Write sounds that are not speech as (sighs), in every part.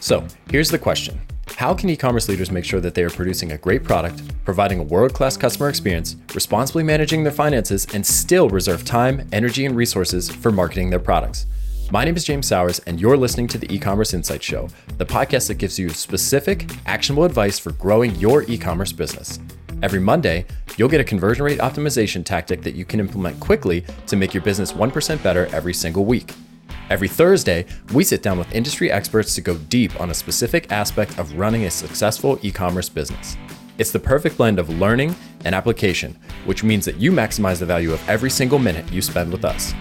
So, here's the question How can e commerce leaders make sure that they are producing a great product, providing a world class customer experience, responsibly managing their finances, and still reserve time, energy, and resources for marketing their products? My name is James Sowers, and you're listening to the e commerce insight show, the podcast that gives you specific, actionable advice for growing your e commerce business. Every Monday, you'll get a conversion rate optimization tactic that you can implement quickly to make your business 1% better every single week. Every Thursday, we sit down with industry experts to go deep on a specific aspect of running a successful e commerce business. It's the perfect blend of learning and application, which means that you maximize the value of every single minute you spend with us.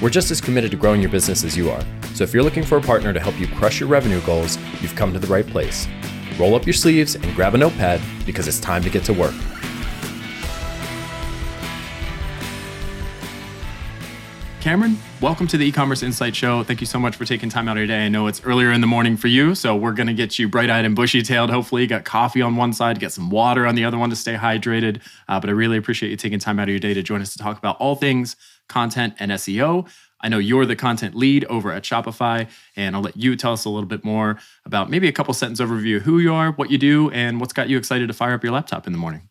We're just as committed to growing your business as you are, so if you're looking for a partner to help you crush your revenue goals, you've come to the right place. Roll up your sleeves and grab a notepad because it's time to get to work. Kameron, welcome to the e-commerce insight show. Thank you so much for taking time out of your day. I know it's earlier in the morning for you, so we're to get you bright-eyed and bushy-tailed. Hopefully, you got coffee on one side, get some water on the other one to stay hydrated. Uh, but I really appreciate you taking time out of your day to join us to talk about all things content and SEO. I know you're the content lead over at Shopify, and I'll let you tell us a little bit more about maybe a couple sentence overview who you are, what you do, and what's got you excited to fire up your laptop in the morning.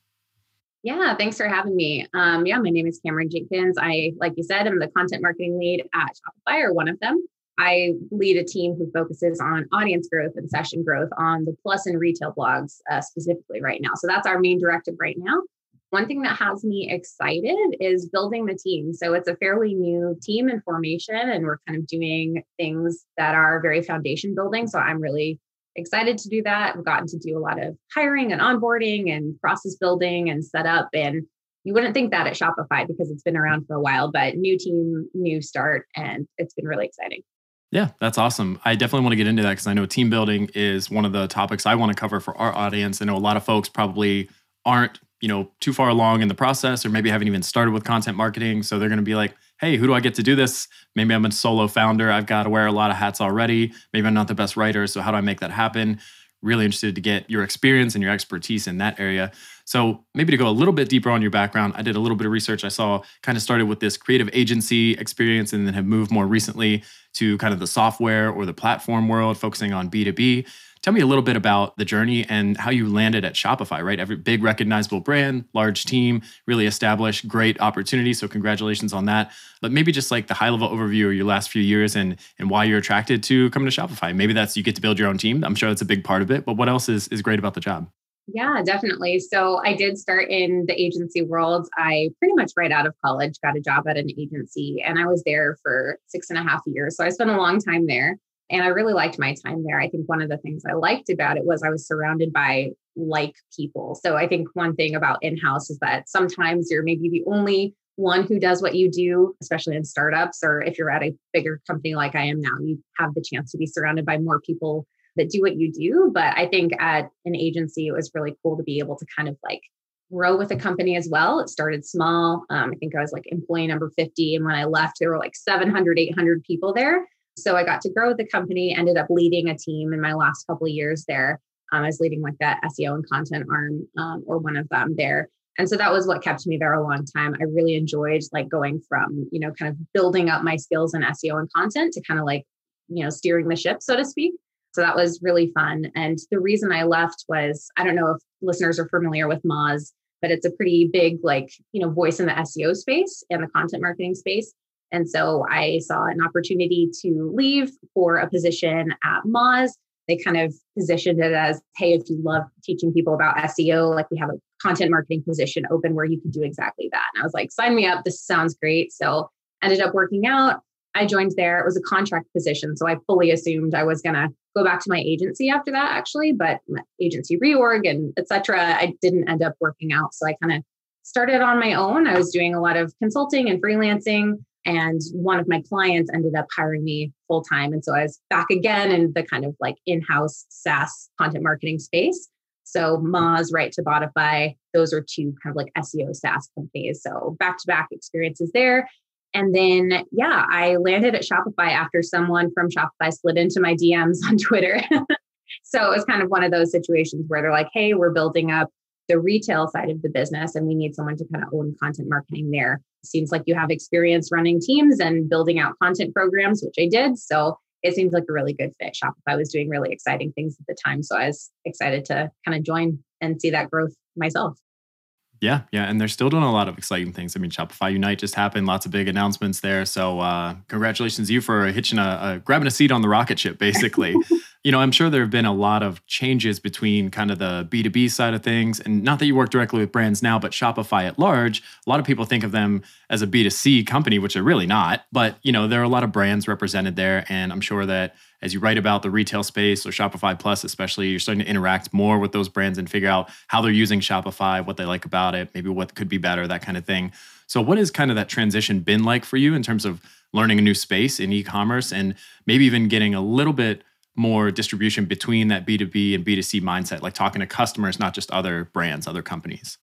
Yeah, thanks for having me. Um, yeah, my name is Kameron Jenkins. I, like you said, I'm the content marketing lead at Shopify, or one of them. I lead a team who focuses on audience growth and session growth on the plus and retail blogs uh, specifically right now. So that's our main directive right now. One thing that has me excited is building the team. So it's a fairly new team in formation, and we're kind of doing things that are very foundation building. So I'm really excited to do that. I've gotten to do a lot of hiring and onboarding and process building and setup. And you wouldn't think that at Shopify because it's been around for a while, but new team, new start, and it's been really exciting. Yeah, that's awesome. I definitely want to get into that because I know team building is one of the topics I want to cover for our audience. I know a lot of folks probably aren't, you know, too far along in the process or maybe haven't even started with content marketing. So they're going to be like, hey, who do I get to do this? Maybe I'm a solo founder. I've got to wear a lot of hats already. Maybe I'm not the best writer. So, how do I make that happen? Really interested to get your experience and your expertise in that area. So, maybe to go a little bit deeper on your background, I did a little bit of research. I saw kind of started with this creative agency experience and then have moved more recently to kind of the software or the platform world, focusing on B2B. Tell me a little bit about the journey and how you landed at Shopify, right? Every big recognizable brand, large team, really established, great opportunity. So congratulations on that. But maybe just like the high level overview of your last few years and and why you're attracted to coming to Shopify. Maybe that's you get to build your own team. I'm sure that's a big part of it. But what else is is great about the job? Yeah, definitely. So I did start in the agency world. I pretty much right out of college got a job at an agency and I was there for six and a half years. So I spent a long time there. And I really liked my time there. I think one of the things I liked about it was I was surrounded by like people. So I think one thing about in house is that sometimes you're maybe the only one who does what you do, especially in startups, or if you're at a bigger company like I am now, you have the chance to be surrounded by more people that do what you do. But I think at an agency, it was really cool to be able to kind of like grow with a company as well. It started small. Um, I think I was like employee number 50. And when I left, there were like 700, 800 people there. So I got to grow the company, ended up leading a team in my last couple of years there. Um, I was leading like that SEO and content arm um, or one of them there. And so that was what kept me there a long time. I really enjoyed like going from, you know, kind of building up my skills in SEO and content to kind of like, you know, steering the ship, so to speak. So that was really fun. And the reason I left was I don't know if listeners are familiar with Moz, but it's a pretty big, like, you know, voice in the SEO space and the content marketing space. And so I saw an opportunity to leave for a position at Moz. They kind of positioned it as, hey, if you love teaching people about SEO, like we have a content marketing position open where you can do exactly that. And I was like, sign me up. This sounds great. So ended up working out. I joined there. It was a contract position. So I fully assumed I was going to go back to my agency after that, actually, but agency reorg and etc. I didn't end up working out. So I kind of started on my own. I was doing a lot of consulting and freelancing. And one of my clients ended up hiring me full time. And so I was back again in the kind of like in house SaaS content marketing space. So Moz, right to Botify, those are two kind of like SEO SaaS companies. So back to back experiences there. And then, yeah, I landed at Shopify after someone from Shopify slid into my DMs on (laughs) Twitter. so it was kind of one of those situations where they're like, hey, we're building up the retail side of the business and we need someone to kind of own content marketing there seems like you have experience running teams and building out content programs, which I did. So it seems like a really good fit. Shopify was doing really exciting things at the time. So I was excited to kind of join and see that growth myself. Yeah, yeah, and they're still doing a lot of exciting things. I mean, Shopify Unite just happened, lots of big announcements there. So, uh, congratulations to you for hitching a, a grabbing a seat on the rocket ship, basically. (laughs) you know, I'm sure there have been a lot of changes between kind of the B2B side of things. And not that you work directly with brands now, but Shopify at large, a lot of people think of them as a B2C company, which they're really not. But, you know, there are a lot of brands represented there. And I'm sure that as you write about the retail space or Shopify Plus, especially, you're starting to interact more with those brands and figure out how they're using Shopify, what they like about it, maybe what could be better, that kind of thing. So, what has kind of that transition been like for you in terms of learning a new space in e commerce and maybe even getting a little bit more distribution between that B2B and B2C mindset, like talking to customers, not just other brands, other companies?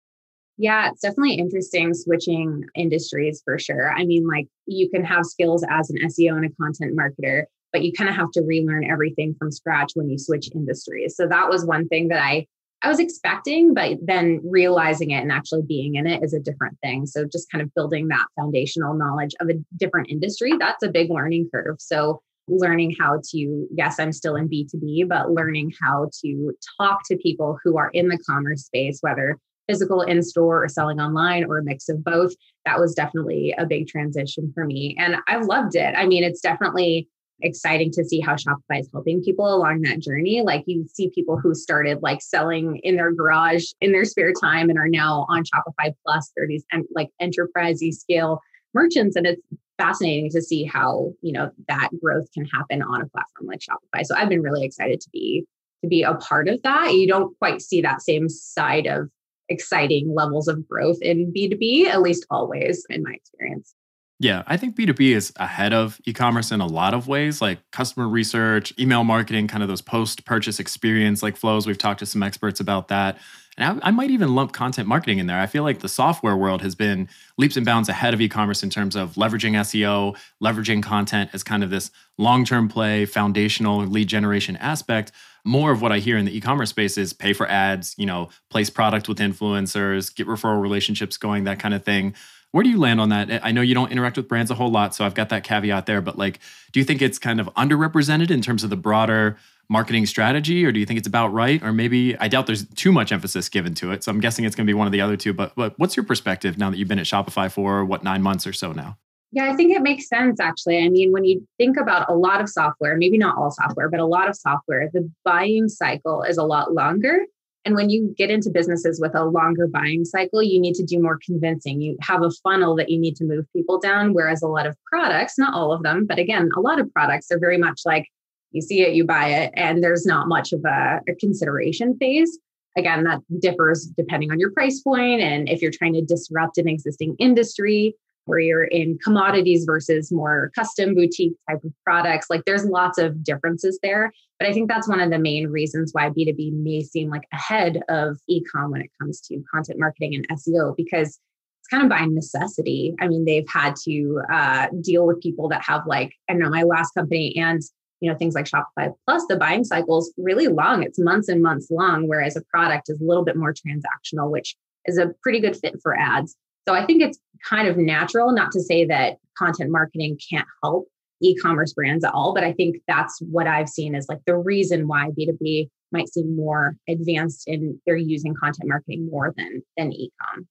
Yeah, it's definitely interesting switching industries for sure. I mean, like you can have skills as an SEO and a content marketer, but you kind of have to relearn everything from scratch when you switch industries. So that was one thing that I I was expecting, but then realizing it and actually being in it is a different thing. So just kind of building that foundational knowledge of a different industry, that's a big learning curve. So learning how to, yes, I'm still in B2B, but learning how to talk to people who are in the commerce space, whether physical in store or selling online or a mix of both. That was definitely a big transition for me. And I loved it. I mean, it's definitely exciting to see how Shopify is helping people along that journey. Like you see people who started like selling in their garage in their spare time and are now on Shopify Plus. They're these like enterprisey scale merchants. And it's fascinating to see how you know that growth can happen on a platform like shopify so i've been really excited to be to be a part of that you don't quite see that same side of exciting levels of growth in b2b at least always in my experience yeah, I think B2B is ahead of e commerce in a lot of ways, like customer research, email marketing, kind of those post purchase experience like flows. We've talked to some experts about that. And I, I, might even lump content marketing in there. I feel like the software world has been leaps and bounds ahead of e commerce in terms of leveraging SEO, leveraging content as kind of this long term play, foundational lead generation aspect. More of what I hear in the e commerce space is pay for ads, you know, place product with influencers, get referral relationships going, that kind of thing. Where do you land on that? I know you don't interact with brands a whole lot, so I've got that caveat there, but like, do you think it's kind of underrepresented in terms of the broader marketing strategy, or do you think it's about right? Or maybe I doubt there's too much emphasis given to it. So I'm guessing it's going to be one of the other two. But, but what's your perspective now that you've been at Shopify for what nine months or so now? Yeah, I think it makes sense actually. I mean, when you think about a lot of software, maybe not all software, but a lot of software, the buying cycle is a lot longer. And when you get into businesses with a longer buying cycle, you need to do more convincing. You have a funnel that you need to move people down. Whereas a lot of products, not all of them, but again, a lot of products are very much like you see it, you buy it, and there's not much of a, a consideration phase. Again, that differs depending on your price point and if you're trying to disrupt an existing industry where you're in commodities versus more custom boutique type of products. Like there's lots of differences there. But I think that's one of the main reasons why B2B may seem like ahead of ecom when it comes to content marketing and SEO, because it's kind of by necessity. I mean, they've had to uh, deal with people that have like, I know, my last company and you know things like shopify plus the buying cycle is really long it's months and months long whereas a product is a little bit more transactional which is a pretty good fit for ads so i think it's kind of natural not to say that content marketing can't help e-commerce brands at all but i think that's what i've seen is like the reason why b2b might seem more advanced in they're using content marketing more than than e-com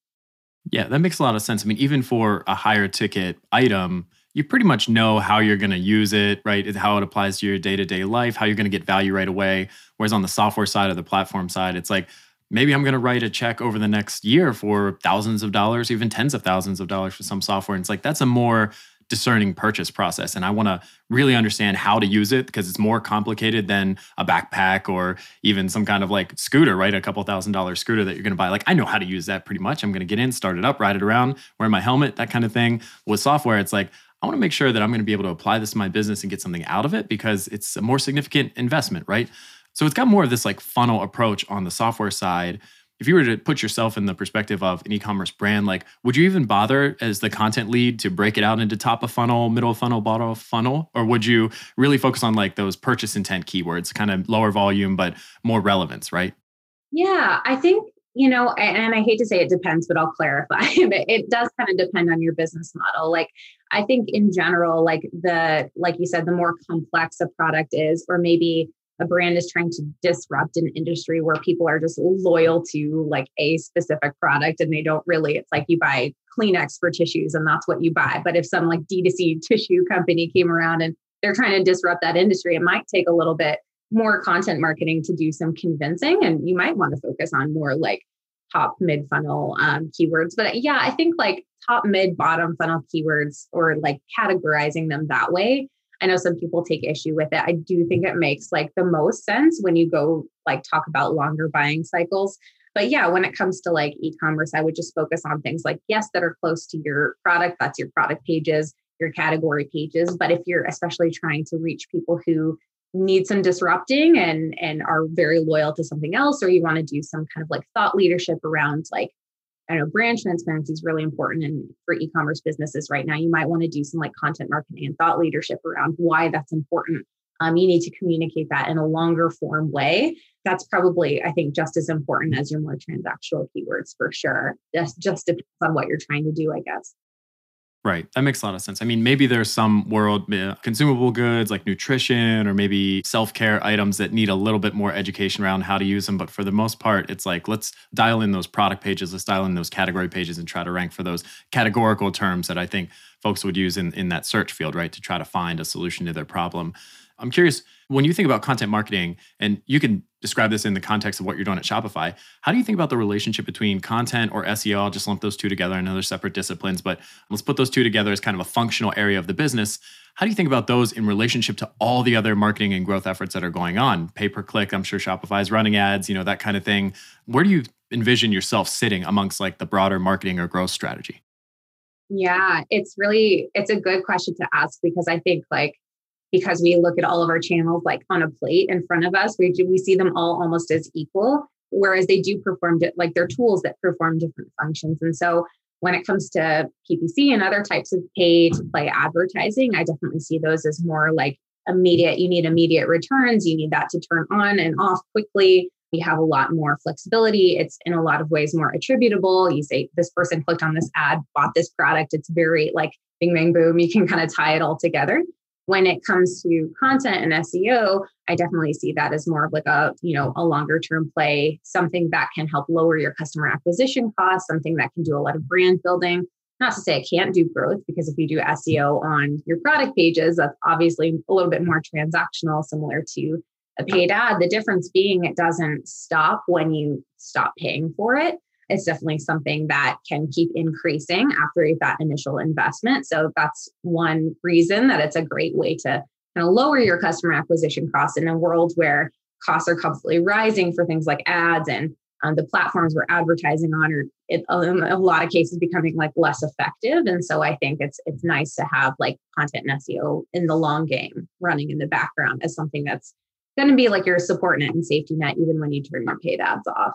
yeah that makes a lot of sense i mean even for a higher ticket item you pretty much know how you're going to use it, right? How it applies to your day to day life, how you're going to get value right away. Whereas on the software side or the platform side, it's like, maybe I'm going to write a check over the next year for thousands of dollars, even tens of thousands of dollars for some software. And it's like, that's a more discerning purchase process. And I want to really understand how to use it because it's more complicated than a backpack or even some kind of like scooter, right? A couple thousand dollar scooter that you're going to buy. Like, I know how to use that pretty much. I'm going to get in, start it up, ride it around, wear my helmet, that kind of thing. With software, it's like, I want to make sure that I'm going to be able to apply this to my business and get something out of it because it's a more significant investment, right? So it's got more of this like funnel approach on the software side. If you were to put yourself in the perspective of an e-commerce brand, like would you even bother as the content lead to break it out into top of funnel, middle of funnel, bottom of funnel, or would you really focus on like those purchase intent keywords, kind of lower volume but more relevance, right? Yeah, I think you know, and I hate to say it depends, but I'll clarify. (laughs) it does kind of depend on your business model. Like I think in general, like the like you said, the more complex a product is, or maybe a brand is trying to disrupt an industry where people are just loyal to like a specific product and they don't really, it's like you buy Kleenex for tissues and that's what you buy. But if some like D2C tissue company came around and they're trying to disrupt that industry, it might take a little bit more content marketing to do some convincing and you might want to focus on more like top mid funnel um, keywords but yeah i think like top mid bottom funnel keywords or like categorizing them that way i know some people take issue with it. I do think it makes like the most sense when you go like talk about longer buying cycles. But yeah when it comes to like e-commerce i would just focus on things like yes that are close to your product that's your product pages your category pages. But if you're especially trying to reach people who need some disrupting and and are very loyal to something else or you want to do some kind of like thought leadership around like I know brand transparency is really important and for e-commerce businesses right now. You might want to do some like content marketing and thought leadership around why that's important. Um, you need to communicate that in a longer form way. That's probably i think just as important as your more transactional keywords for sure. Just just depends on what you're trying to do i guess Right. That makes a lot of sense. I mean, maybe there's some world uh, consumable goods like nutrition or maybe self care items that need a little bit more education around how to use them. But for the most part, it's like, let's dial in those product pages, let's dial in those category pages and try to rank for those categorical terms that I think folks would use in, in that search field, right? To try to find a solution to their problem. I'm curious when you think about content marketing, and you can describe this in the context of what you're doing at Shopify, how do you think about the relationship between content or SEO? I'll just lump those two together. I know they're separate disciplines, but let's put those two together as kind of a functional area of the business. How do you think about those in relationship to all the other marketing and growth efforts that are going on? Pay per click, I'm sure Shopify is running ads, you know, that kind of thing. Where do you envision yourself sitting amongst like the broader marketing or growth strategy? Yeah, it's really it's a good question to ask because I think like because we look at all of our channels like on a plate in front of us. We do, we see them all almost as equal, whereas they do perform like they're tools that perform different functions. And so when it comes to PPC and other types of pay to play advertising, I definitely see those as more like immediate. You need immediate returns. You need that to turn on and off quickly. You have a lot more flexibility. It's in a lot of ways more attributable. You say this person clicked on this ad, bought this product. It's very like bing, bang, boom. You can kind of tie it all together when it comes to content and SEO, I definitely see that as more of like a, you know, a longer term play, something that can help lower your customer acquisition costs, something that can do a lot of brand building. Not to say it can't do growth, because if you do SEO on your product pages, that's obviously a little bit more transactional, similar to a paid ad. The difference being it doesn't stop when you stop paying for it it's definitely something that can keep increasing after that initial investment. So that's one reason that it's a great way to kind of lower your customer acquisition costs in a world where costs are constantly rising for things like ads and um, the platforms we're advertising on are in a lot of cases becoming like less effective and so i think it's it's nice to have like content and seo in the long game running in the background as something that's going to be like your support net and safety net even when you turn your paid ads off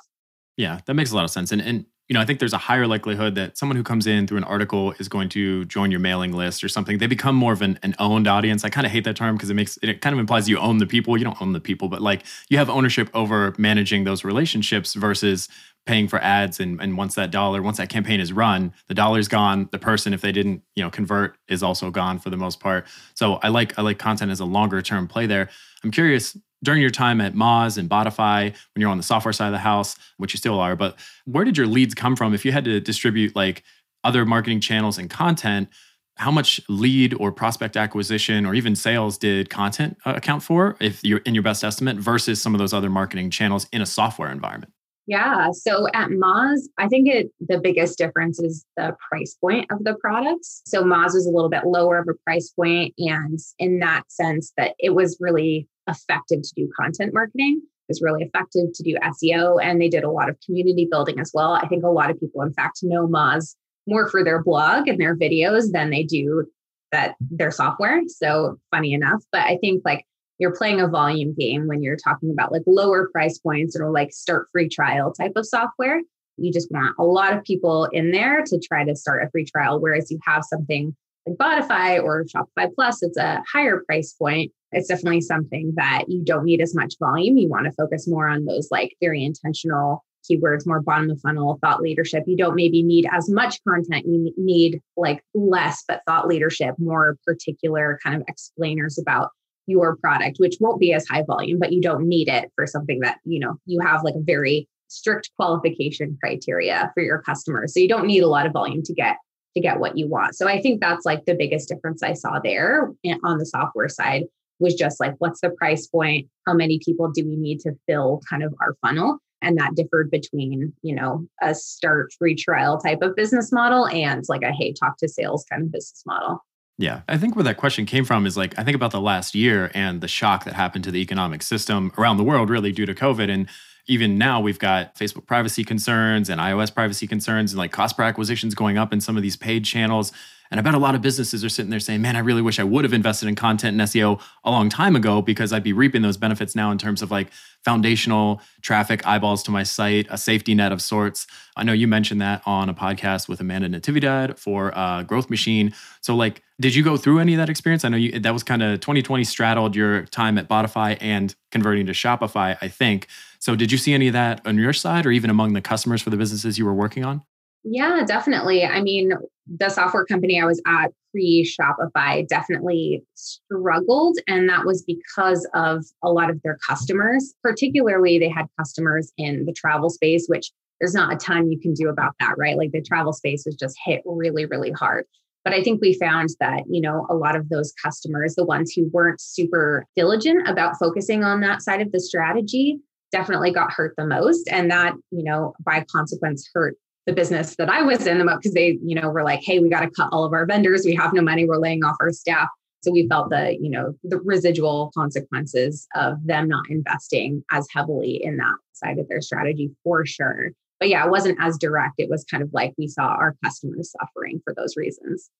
yeah, that makes a lot of sense. And and you know, I think there's a higher likelihood that someone who comes in through an article is going to join your mailing list or something. They become more of an, an owned audience. I kind of hate that term because it makes it kind of implies you own the people. You don't own the people, but like you have ownership over managing those relationships versus paying for ads and, and once that dollar once that campaign is run the dollar's gone the person if they didn't you know convert is also gone for the most part so i like i like content as a longer term play there i'm curious during your time at Moz and Botify, when you're on the software side of the house, which you still are, but where did your leads come from? If you had to distribute like other marketing channels and content, how much lead or prospect acquisition or even sales did content uh, account for if you're in your best estimate versus some of those other marketing channels in a software environment? Yeah. So at Moz, I think it the biggest difference is the price point of the products. So Moz was a little bit lower of a price point, and in that sense, that it was really effective to do content marketing. It was really effective to do SEO, and they did a lot of community building as well. I think a lot of people, in fact, know Moz more for their blog and their videos than they do that their software. So funny enough, but I think like you're playing a volume game when you're talking about like lower price points or like start free trial type of software. You just want a lot of people in there to try to start a free trial. Whereas you have something like Botify or Shopify Plus, it's a higher price point. It's definitely something that you don't need as much volume. You want to focus more on those like very intentional keywords, more bottom of funnel thought leadership. You don't maybe need as much content. You need like less, but thought leadership, more particular kind of explainers about your product, which won't be as high volume, but you don't need it for something that, you know, you have like a very strict qualification criteria for your customers. So you don't need a lot of volume to get to get what you want. So I think that's like the biggest difference I saw there eh, on the software side was just like what's the price point? How many people do we need to fill kind of our funnel? And that differed between, you know, a start free trial type of business model and like a hey, talk to sales kind of business model. Yeah, I think where that question came from is like I think about the last year and the shock that happened to the economic system around the world, really due to COVID. And even now, we've got Facebook privacy concerns and iOS privacy concerns, and like cost per acquisitions going up in some of these paid channels. And I bet a lot of businesses are sitting there saying, man, I really wish I would have invested in content and SEO a long time ago because I'd be reaping those benefits now in terms of like foundational traffic, eyeballs to my site, a safety net of sorts. I know you mentioned that on a podcast with Amanda Natividad for uh, Growth Machine. So, like, did you go through any of that experience? I know you, that was kind of 2020 straddled your time at Botify and converting to Shopify, I think. So, did you see any of that on your side or even among the customers for the businesses you were working on? Yeah, definitely. I mean, the software company I was at pre Shopify definitely struggled. And that was because of a lot of their customers, particularly they had customers in the travel space, which there's not a ton you can do about that, right? Like the travel space was just hit really, really hard. But I think we found that, you know, a lot of those customers, the ones who weren't super diligent about focusing on that side of the strategy, definitely got hurt the most. And that, you know, by consequence, hurt the business that I was in them up because they, you know, were like, hey, we got to cut all of our vendors. We have no money. We're laying off our staff. So we felt the, you know, the residual consequences of them not investing as heavily in that side of their strategy for sure. But yeah, it wasn't as direct. It was kind of like we saw our customers suffering for those reasons.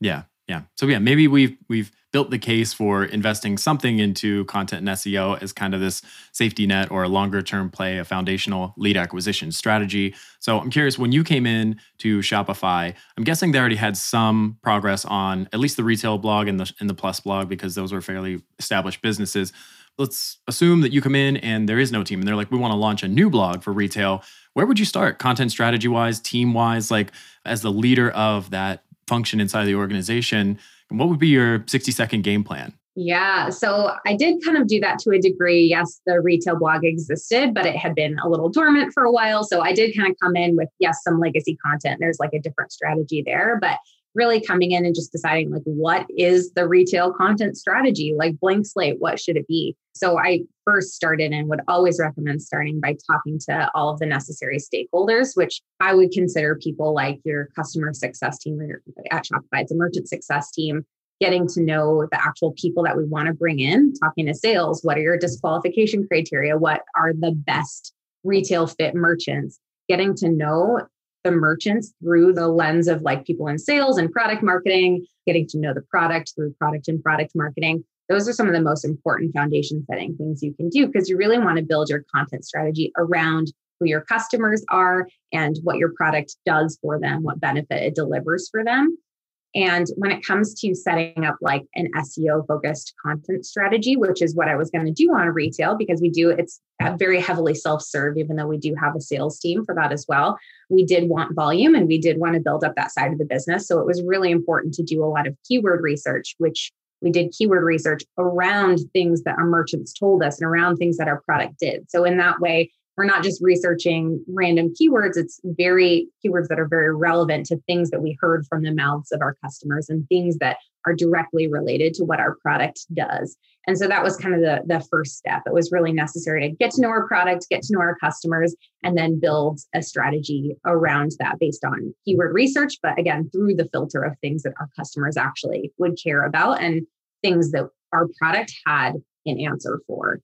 Yeah. Yeah. So yeah, maybe we've we've built the case for investing something into content and SEO as kind of this safety net or a longer term play, a foundational lead acquisition strategy. So I'm curious, when you came in to Shopify, I'm guessing they already had some progress on at least the retail blog and the and the plus blog because those were fairly established businesses. Let's assume that you come in and there is no team and they're like, we want to launch a new blog for retail. Where would you start content strategy wise, team wise, like as the leader of that function inside the organization, And what would be your 60 second game plan? Yeah. So I did kind of do that to a degree. Yes, the retail blog existed, but it had been a little dormant for a while. So I did kind of come in with, yes, some legacy content. There's like a different strategy there, but really coming in and just deciding like what is the retail content strategy? Like blank slate what should it be? So i first started and would always recommend starting by talking to all of the necessary stakeholders which i would consider people like your customer success team or at shopify it's a merchant success team getting to know the actual people that we want to bring in talking to sales what are your disqualification criteria? What are the best retail fit merchants? Getting to know the merchants through the lens of like people in sales and product marketing, getting to know the product through product and product marketing. Those are some of the most important foundation setting things you can do because you really want to build your content strategy around who your customers are and what your product does for them, what benefit it delivers for them. And when it comes to setting up like an SEO focused content strategy, which is what I was going to do on retail, because we do, it's uh, very heavily self serve, even though we do have a sales team for that as well. We did want volume and we did want to build up that side of the business. So it was really important to do a lot of keyword research, which we did keyword research around things that our merchants told us and around things that our product did. So in that way, we're not just researching random keywords it's very keywords that are very relevant to things that we heard from the mouths of our customers and things that are directly related to what our product does. And so that was kind of the, the first step. It was really necessary to get to know our product get to know our customers and then build a strategy around that based on keyword research but again through the filter of things that our customers actually would care about and things that our product had an answer for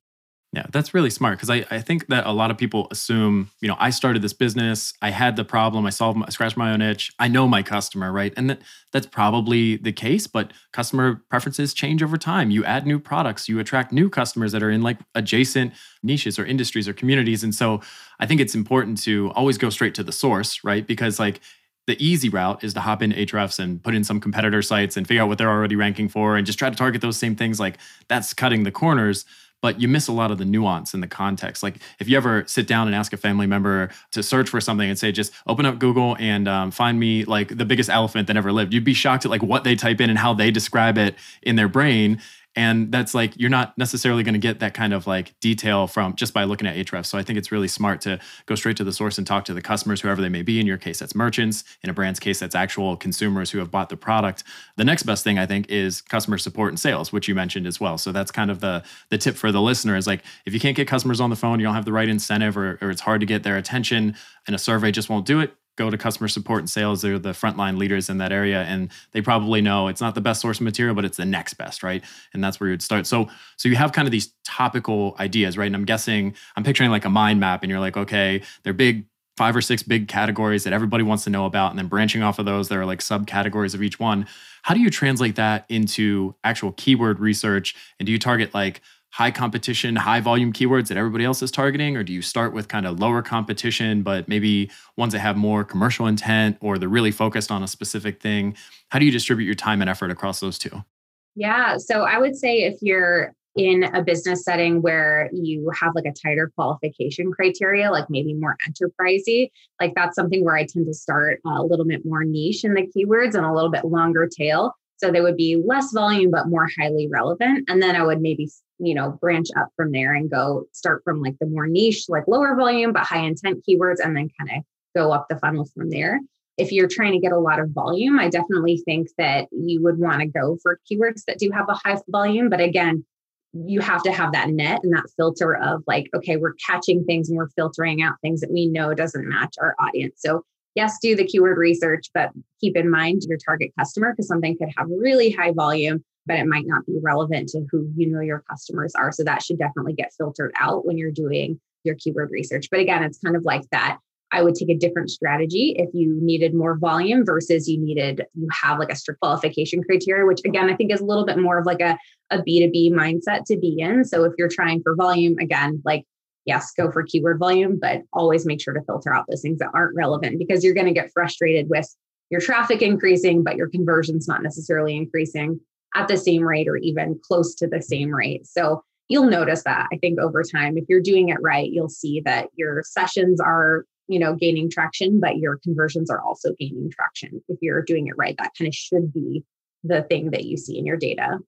yeah, that's really smart because I, I think that a lot of people assume, you know, I started this business, I had the problem, I solved, my, scratched my own itch, I know my customer, right? And that that's probably the case, but customer preferences change over time. You add new products, you attract new customers that are in like adjacent niches or industries or communities, and so I think it's important to always go straight to the source, right? Because like the easy route is to hop in Ahrefs and put in some competitor sites and figure out what they're already ranking for and just try to target those same things. Like that's cutting the corners. But you miss a lot of the nuance in the context. Like if you ever sit down and ask a family member to search for something and say, just open up Google and um, find me like the biggest elephant that ever lived, you'd be shocked at like what they type in and how they describe it in their brain and that's like you're not necessarily going to get that kind of like detail from just by looking at Ahrefs. So I think it's really smart to go straight to the source and talk to the customers, whoever they may be. In your case, that's merchants. In a brand's case, that's actual consumers who have bought the product. The next best thing I think is customer support and sales, which you mentioned as well. So that's kind of the the tip for the listener is like if you can't get customers on the phone, you don't have the right incentive, or, or it's hard to get their attention, and a survey just won't do it go to customer support and sales. They're the frontline leaders in that area, and they probably know it's not the best source of material, but it's the next best, right? And that's where you'd start. So, so you have kind of these topical ideas, right? And I'm guessing I'm picturing like a mind map, and you're like, okay, they're big. Five or six big categories that everybody wants to know about. And then branching off of those, there are like subcategories of each one. How do you translate that into actual keyword research? And do you target like high competition, high volume keywords that everybody else is targeting? Or do you start with kind of lower competition, but maybe ones that have more commercial intent or they're really focused on a specific thing? How do you distribute your time and effort across those two? Yeah. So I would say if you're in a business setting where you have like a tighter qualification criteria, like maybe more enterprisey, like that's something where I tend to start a little bit more niche in the keywords and a little bit longer tail. So they would be less volume, but more highly relevant. And then I would maybe you know, branch up from there and go start from like the more niche, like lower volume, but high intent keywords, and then kind of go up the funnel from there. If you're trying to get a lot of volume, I definitely think that you would want to go for keywords that do have a high volume. But again, you have to have that net and that filter of like, okay, we're catching things and we're filtering out things that we know doesn't match our audience. So, yes, do the keyword research, but keep in mind your target customer because something could have really high volume but it might not be relevant to who you know your customers are. So that should definitely get filtered out when you're doing your keyword research. But again, it's kind of like that. I would take a different strategy if you needed more volume versus you needed, you have like a strict qualification criteria, which again, I think is a little bit more of like a, a B2B mindset to be in. So if you're trying for volume, again, like, yes, go for keyword volume, but always make sure to filter out those things that aren't relevant because you're going to get frustrated with your traffic increasing, but your conversion's not necessarily increasing at the same rate or even close to the same rate. So you'll notice that I think over time, if you're doing it right, you'll see that your sessions are, you know, gaining traction, but your conversions are also gaining traction. If you're doing it right, that kind of should be the thing that you see in your data.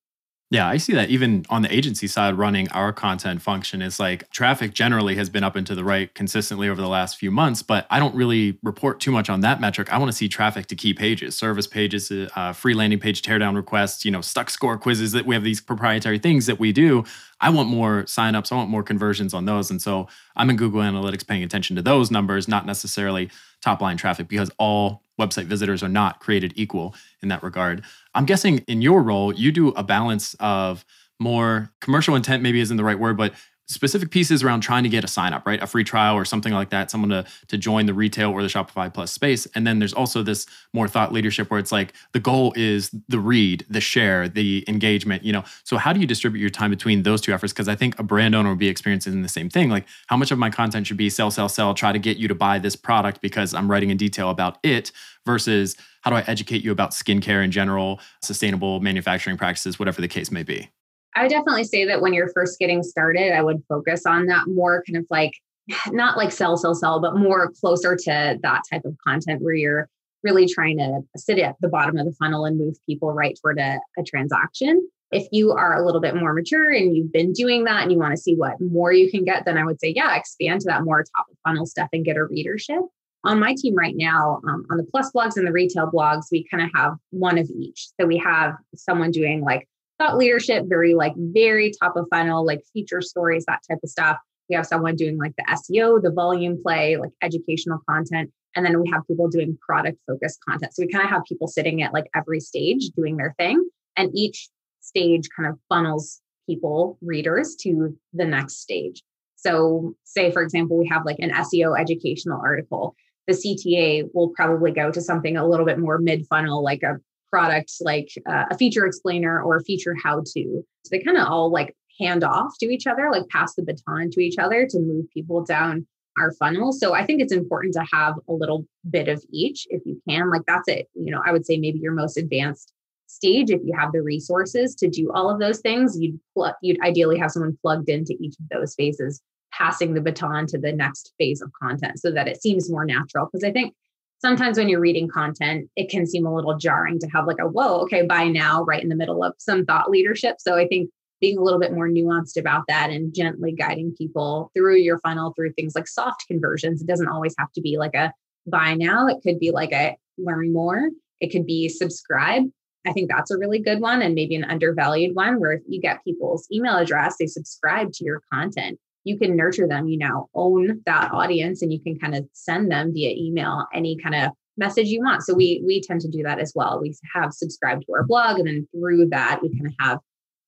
Yeah, I see that even on the agency side, running our content function is like traffic generally has been up and to the right consistently over the last few months, but I don't really report too much on that metric. I want to see traffic to key pages, service pages, uh, free landing page teardown requests, you know, stuck score quizzes that we have these proprietary things that we do. I want more signups, I want more conversions on those. And so I'm in Google Analytics paying attention to those numbers, not necessarily top line traffic, because all website visitors are not created equal in that regard. I'm guessing in your role, you do a balance of more commercial intent, maybe isn't the right word, but specific pieces around trying to get a sign up, right? A free trial or something like that, someone to to join the retail or the Shopify Plus space. And then there's also this more thought leadership where it's like the goal is the read, the share, the engagement, you know. So how do you distribute your time between those two efforts? Because I think a brand owner will be experiencing the same thing. Like how much of my content should be sell, sell, sell, try to get you to buy this product because I'm writing in detail about it versus how do I educate you about skincare in general, sustainable manufacturing practices, whatever the case may be. I would definitely say that when you're first getting started, I would focus on that more kind of like (sighs) not like sell, sell, sell, but more closer to that type of content where you're really trying to sit at the bottom of the funnel and move people right toward a, a transaction. If you are a little bit more mature and you've been doing that and you want to see what more you can get, then I would say, yeah, expand to that more top of funnel stuff and get a readership. On my team right now, um, on the plus blogs and the retail blogs, we kind of have one of each. So we have someone doing like thought leadership, very like very top of funnel, like feature stories, that type of stuff. We have someone doing like the SEO, the volume play, like educational content. And then we have people doing product focused content. So we kind of have people sitting at like every stage doing their thing. And each stage kind of funnels people, readers to the next stage. So, say, for example, we have like an SEO educational article. The CTA will probably go to something a little bit more mid funnel, like a product like uh, a feature explainer or a feature how to. So they kind of all like hand off to each other, like pass the baton to each other to move people down our funnel. So I think it's important to have a little bit of each if you can. Like that's it. You know, I would say maybe your most advanced stage if you have the resources to do all of those things you'd pl- you'd ideally have someone plugged into each of those phases passing the baton to the next phase of content so that it seems more natural. Because i think sometimes when you're reading content it can seem a little jarring to have like a whoa okay buy now right in the middle of some thought leadership. So i think being a little bit more nuanced about that and gently guiding people through your funnel through things like soft conversions it doesn't always have to be like a buy now. It could be like a learn more. It could be subscribe. I think that's a really good one and maybe an undervalued one where if you get people's email address, they subscribe to your content, you can nurture them, you now own that audience and you can kind of send them via email any kind of message you want. So we we tend to do that as well. We have subscribed to our blog and then through that we kind of have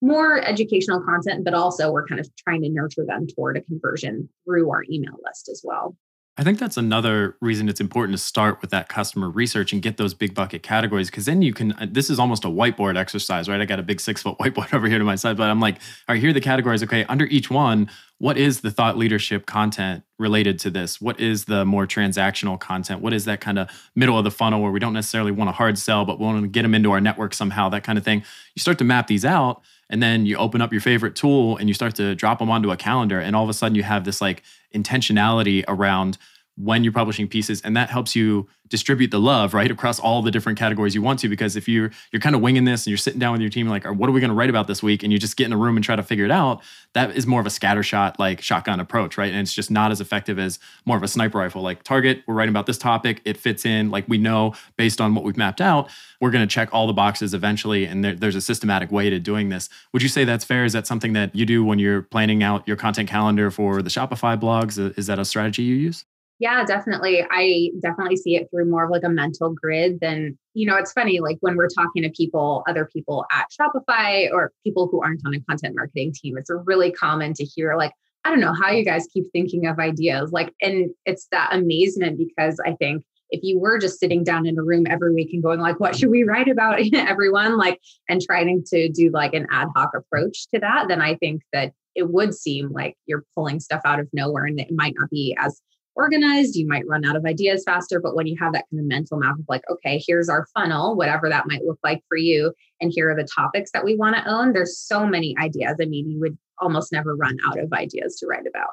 more educational content, but also we're kind of trying to nurture them toward a conversion through our email list as well. I think that's another reason it's important to start with that customer research and get those big bucket categories because then you can. Uh, this is almost a whiteboard exercise, right? I got a big six foot (laughs) whiteboard over here to my side, but I'm like, all right, here are the categories. Okay, under each one, what is the thought leadership content related to this? What is the more transactional content? What is that kind of middle of the funnel where we don't necessarily want a hard sell, but we want to get them into our network somehow, that kind of thing? You start to map these out and then you open up your favorite tool and you start to drop them onto a calendar and all of a sudden you have this like intentionality around when you're publishing pieces and that helps you distribute the love right across all the different categories you want to because if you're you're kind of winging this and you're sitting down with your team like what are we going to write about this week? and you just get in a room and try to figure it out that is more of a scattershot like shotgun approach right? And it's just not as effective as more of a sniper rifle. Like target we're writing about this topic it fits in like we know based on what we've mapped out we're going to check all the boxes eventually and there, there's a systematic way to doing this. Would you say that's fair? Is that something that you do when you're planning out your content calendar for the shopify blogs? Is that a strategy you use yeah, definitely. I definitely see it through more of like a mental grid than, you know, it's funny, like when we're talking to people, other people at Shopify or people who aren't on a content marketing team, it's really common to hear, like, I don't know how you guys keep thinking of ideas. Like, and it's that amazement because I think if you were just sitting down in a room every week and going like what should we write about (laughs) everyone like and trying to do like an ad hoc approach to that then i think that it would seem like you're pulling stuff out of nowhere and it might not be as organized, you might run out of ideas faster. But when you have that kind of mental map of like, okay, here's our funnel, whatever that might look like for you, and here are the topics that we want to own, there's so many ideas. I mean, you would almost never run out of ideas to write about.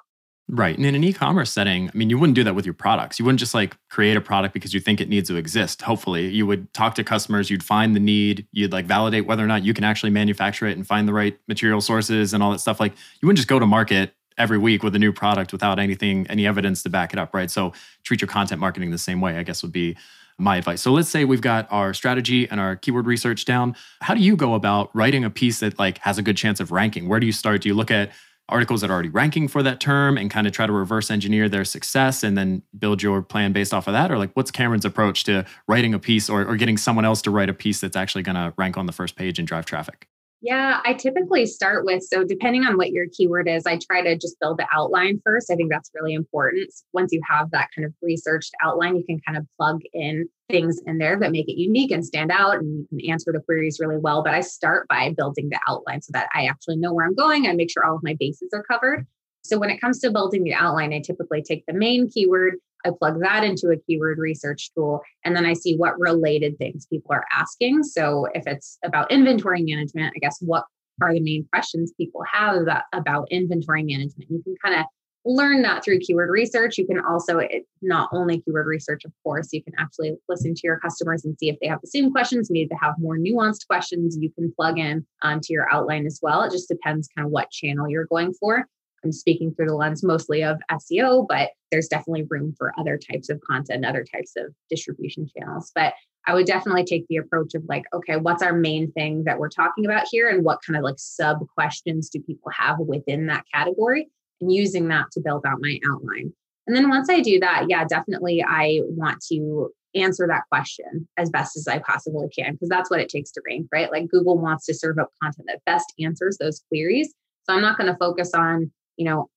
Right. And in an e commerce setting, I mean, you wouldn't do that with your products. You wouldn't just like create a product because you think it needs to exist. Hopefully, you would talk to customers, you'd find the need, you'd like validate whether or not you can actually manufacture it and find the right material sources and all that stuff. Like, you wouldn't just go to market every week with a new product without anything, any evidence to back it up, right? So treat your content marketing the same way, I guess would be my advice. So let's say we've got our strategy and our keyword research down. How do you go about writing a piece that like has a good chance of ranking? Where do you start? Do you look at articles that are already ranking for that term and kind of try to reverse engineer their success and then build your plan based off of that? Or like what's Kameron's approach to writing a piece or, or getting someone else to write a piece that's actually going to rank on the first page and drive traffic? Yeah, I typically start with so depending on what your keyword is, I try to just build the outline first. I think that's really important. Once you have that kind of researched outline, you can kind of plug in things in there that make it unique and stand out and you can answer the queries really well. But I start by building the outline so that I actually know where I'm going and make sure all of my bases are covered. So when it comes to building the outline, I typically take the main keyword, I plug that into a keyword research tool, and then I see what related things people are asking. So if it's about inventory management, I guess what are the main questions people have about, about inventory management? You can kind of learn that through keyword research. You can also, it, not only keyword research, of course, you can actually listen to your customers and see if they have the same questions. Maybe they have more nuanced questions you can plug in um, to your outline as well. It just depends kind of what channel you're going for. I'm speaking through the lens mostly of SEO, but there's definitely room for other types of content, other types of distribution channels. But I would definitely take the approach of like, okay, what's our main thing that we're talking about here? And what kind of like sub questions do people have within that category? And using that to build out my outline. And then once I do that, yeah, definitely I want to answer that question as best as I possibly can, because that's what it takes to rank, right? Like Google wants to serve up content that best answers those queries. So I'm not going to focus on you know,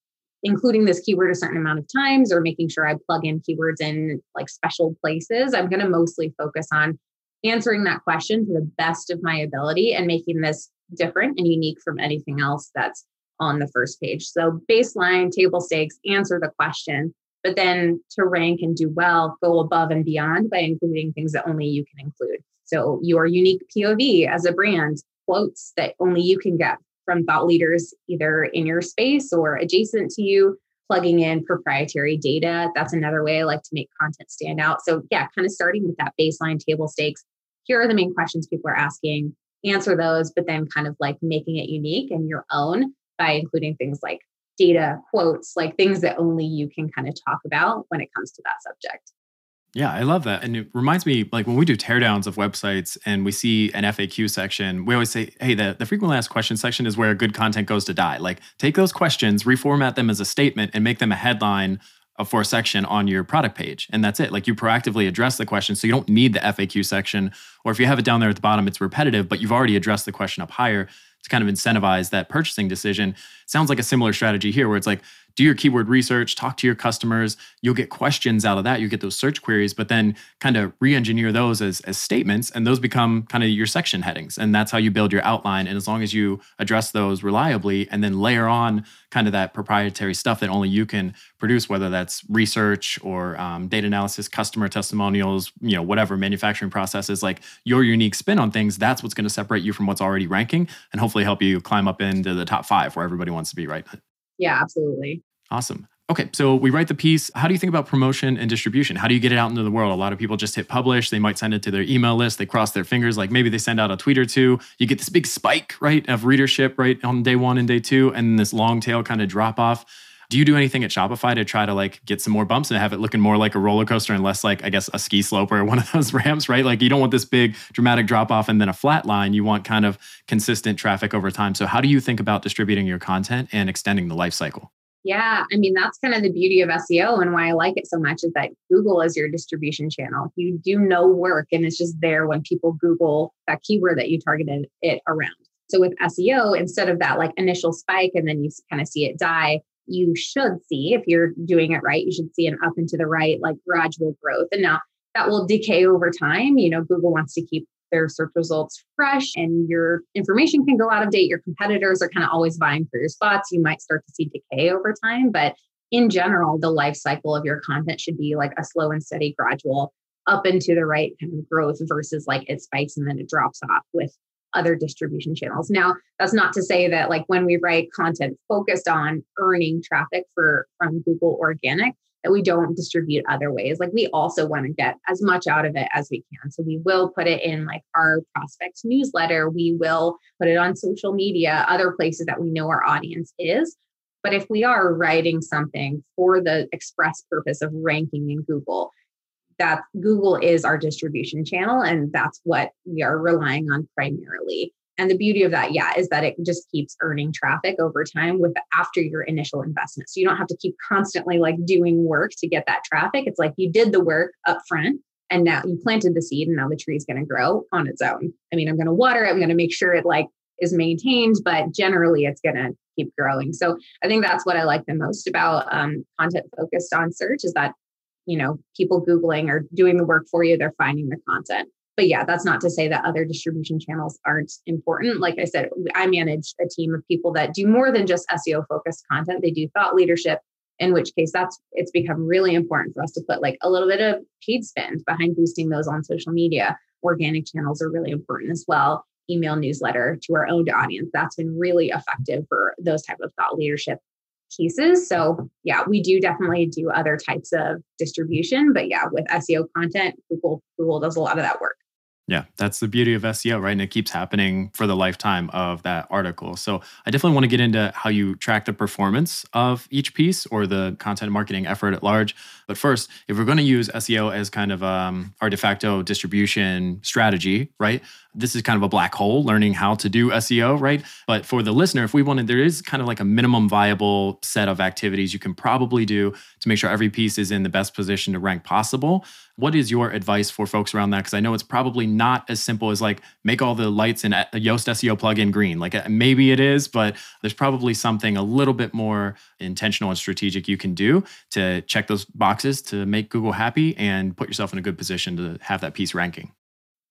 including this keyword a certain amount of times or making sure I plug in keywords in like special places. I'm going to mostly focus on answering that question to the best of my ability and making this different and unique from anything else that's on the first page. So, baseline, table stakes, answer the question, but then to rank and do well, go above and beyond by including things that only you can include. So your unique POV as a brand, quotes that only you can get from thought leaders either in your space or adjacent to you, plugging in proprietary data. That's another way I like to make content stand out. So yeah, kind of starting with that baseline table stakes. Here are the main questions people are asking, answer those, but then kind of like making it unique and your own by including things like data, quotes, like things that only you can kind of talk about when it comes to that subject. Yeah, I love that. And it reminds me, like when we do teardowns of websites and we see an FAQ section, we always say, hey, the, the frequently asked questions section is where good content goes to die. Like take those questions, reformat them as a statement, and make them a headline uh, for a section on your product page. And that's it. Like you proactively address the question. So you don't need the FAQ section. Or if you have it down there at the bottom, it's repetitive, but you've already addressed the question up higher to kind of incentivize that purchasing decision. Sounds like a similar strategy here where it's like, do your keyword research, talk to your customers. You'll get questions out of that. You get those search queries, but then kind of re-engineer those as, as statements, and those become kind of your section headings. And that's how you build your outline. And as long as you address those reliably and then layer on kind of that proprietary stuff that only you can produce, whether that's research or um, data analysis, customer testimonials, you know, whatever manufacturing processes, like your unique spin on things, that's what's going to separate you from what's already ranking and hopefully help you climb up into the top five where everybody wants to be, right? Yeah, absolutely. Awesome. Okay, so we write the piece. How do you think about promotion and distribution? How do you get it out into the world? A lot of people just hit publish. They might send it to their email list. They cross their fingers, like maybe they send out a tweet or two. You get this big spike, right, of readership, right, on day one and day two, and this long tail kind of drop off. Do you do anything at Shopify to try to like get some more bumps and have it looking more like a roller coaster and less like, I guess, a ski slope or (laughs) one of those ramps, right? Like you don't want this big dramatic drop off and then a flat line. You want kind of consistent traffic over time. So, how do you think about distributing your content and extending the life cycle? Yeah, I mean, that's kind of the beauty of SEO and why I like it so much is that Google is your distribution channel. You do no work and it's just there when people Google that keyword that you targeted it around. So with SEO, instead of that like initial spike and then you kind of see it die, you should see, if you're doing it right, you should see an up and to the right, like gradual growth. And now that will decay over time. You know, Google wants to keep their search results fresh and your information can go out of date. Your competitors are kind of always vying for your spots. You might start to see decay over time, but in general, the life cycle of your content should be like a slow and steady, gradual up and to the right kind of growth versus like it spikes and then it drops off with other distribution channels. Now, that's not to say that like when we write content focused on earning traffic for from Google organic, that we don't distribute other ways. Like we also want to get as much out of it as we can. So we will put it in like our prospects newsletter. We will put it on social media, other places that we know our audience is. But if we are writing something for the express purpose of ranking in Google, that Google is our distribution channel and that's what we are relying on primarily. And the beauty of that, yeah, is that it just keeps earning traffic over time with after your initial investment. So you don't have to keep constantly like doing work to get that traffic. It's like you did the work up front and now you planted the seed and now the tree is going to grow on its own. I mean, I'm going to water it, I'm going to make sure it like is maintained, but generally it's going to keep growing. So I think that's what I like the most about um, content focused on search is that, you know, people Googling or doing the work for you, they're finding the content but yeah, that's not to say that other distribution channels aren't important. Like I said, I manage a team of people that do more than just SEO focused content. They do thought leadership, in which case that's it's become really important for us to put like a little bit of paid spend behind boosting those on social media. Organic channels are really important as well. Email newsletter to our own audience. That's been really effective for those type of thought leadership pieces. So yeah, we do definitely do other types of distribution, but yeah, with SEO content, Google Google does a lot of that work. Yeah, that's the beauty of SEO, right? And it keeps happening for the lifetime of that article. So I definitely want to get into how you track the performance of each piece or the content marketing effort at large. But first, if we're going to use SEO as kind of um, our de facto distribution strategy, right? This is kind of a black hole learning how to do SEO, right? But for the listener, if we wanted, there is kind of like a minimum viable set of activities you can probably do to make sure every piece is in the best position to rank possible. What is your advice for folks around that? Because I know it's probably not as simple as like make all the lights in a Yoast SEO plugin green. Like uh, maybe it is, but there's probably something a little bit more intentional and strategic you can do to check those boxes to make Google happy and put yourself in a good position to have that piece ranking.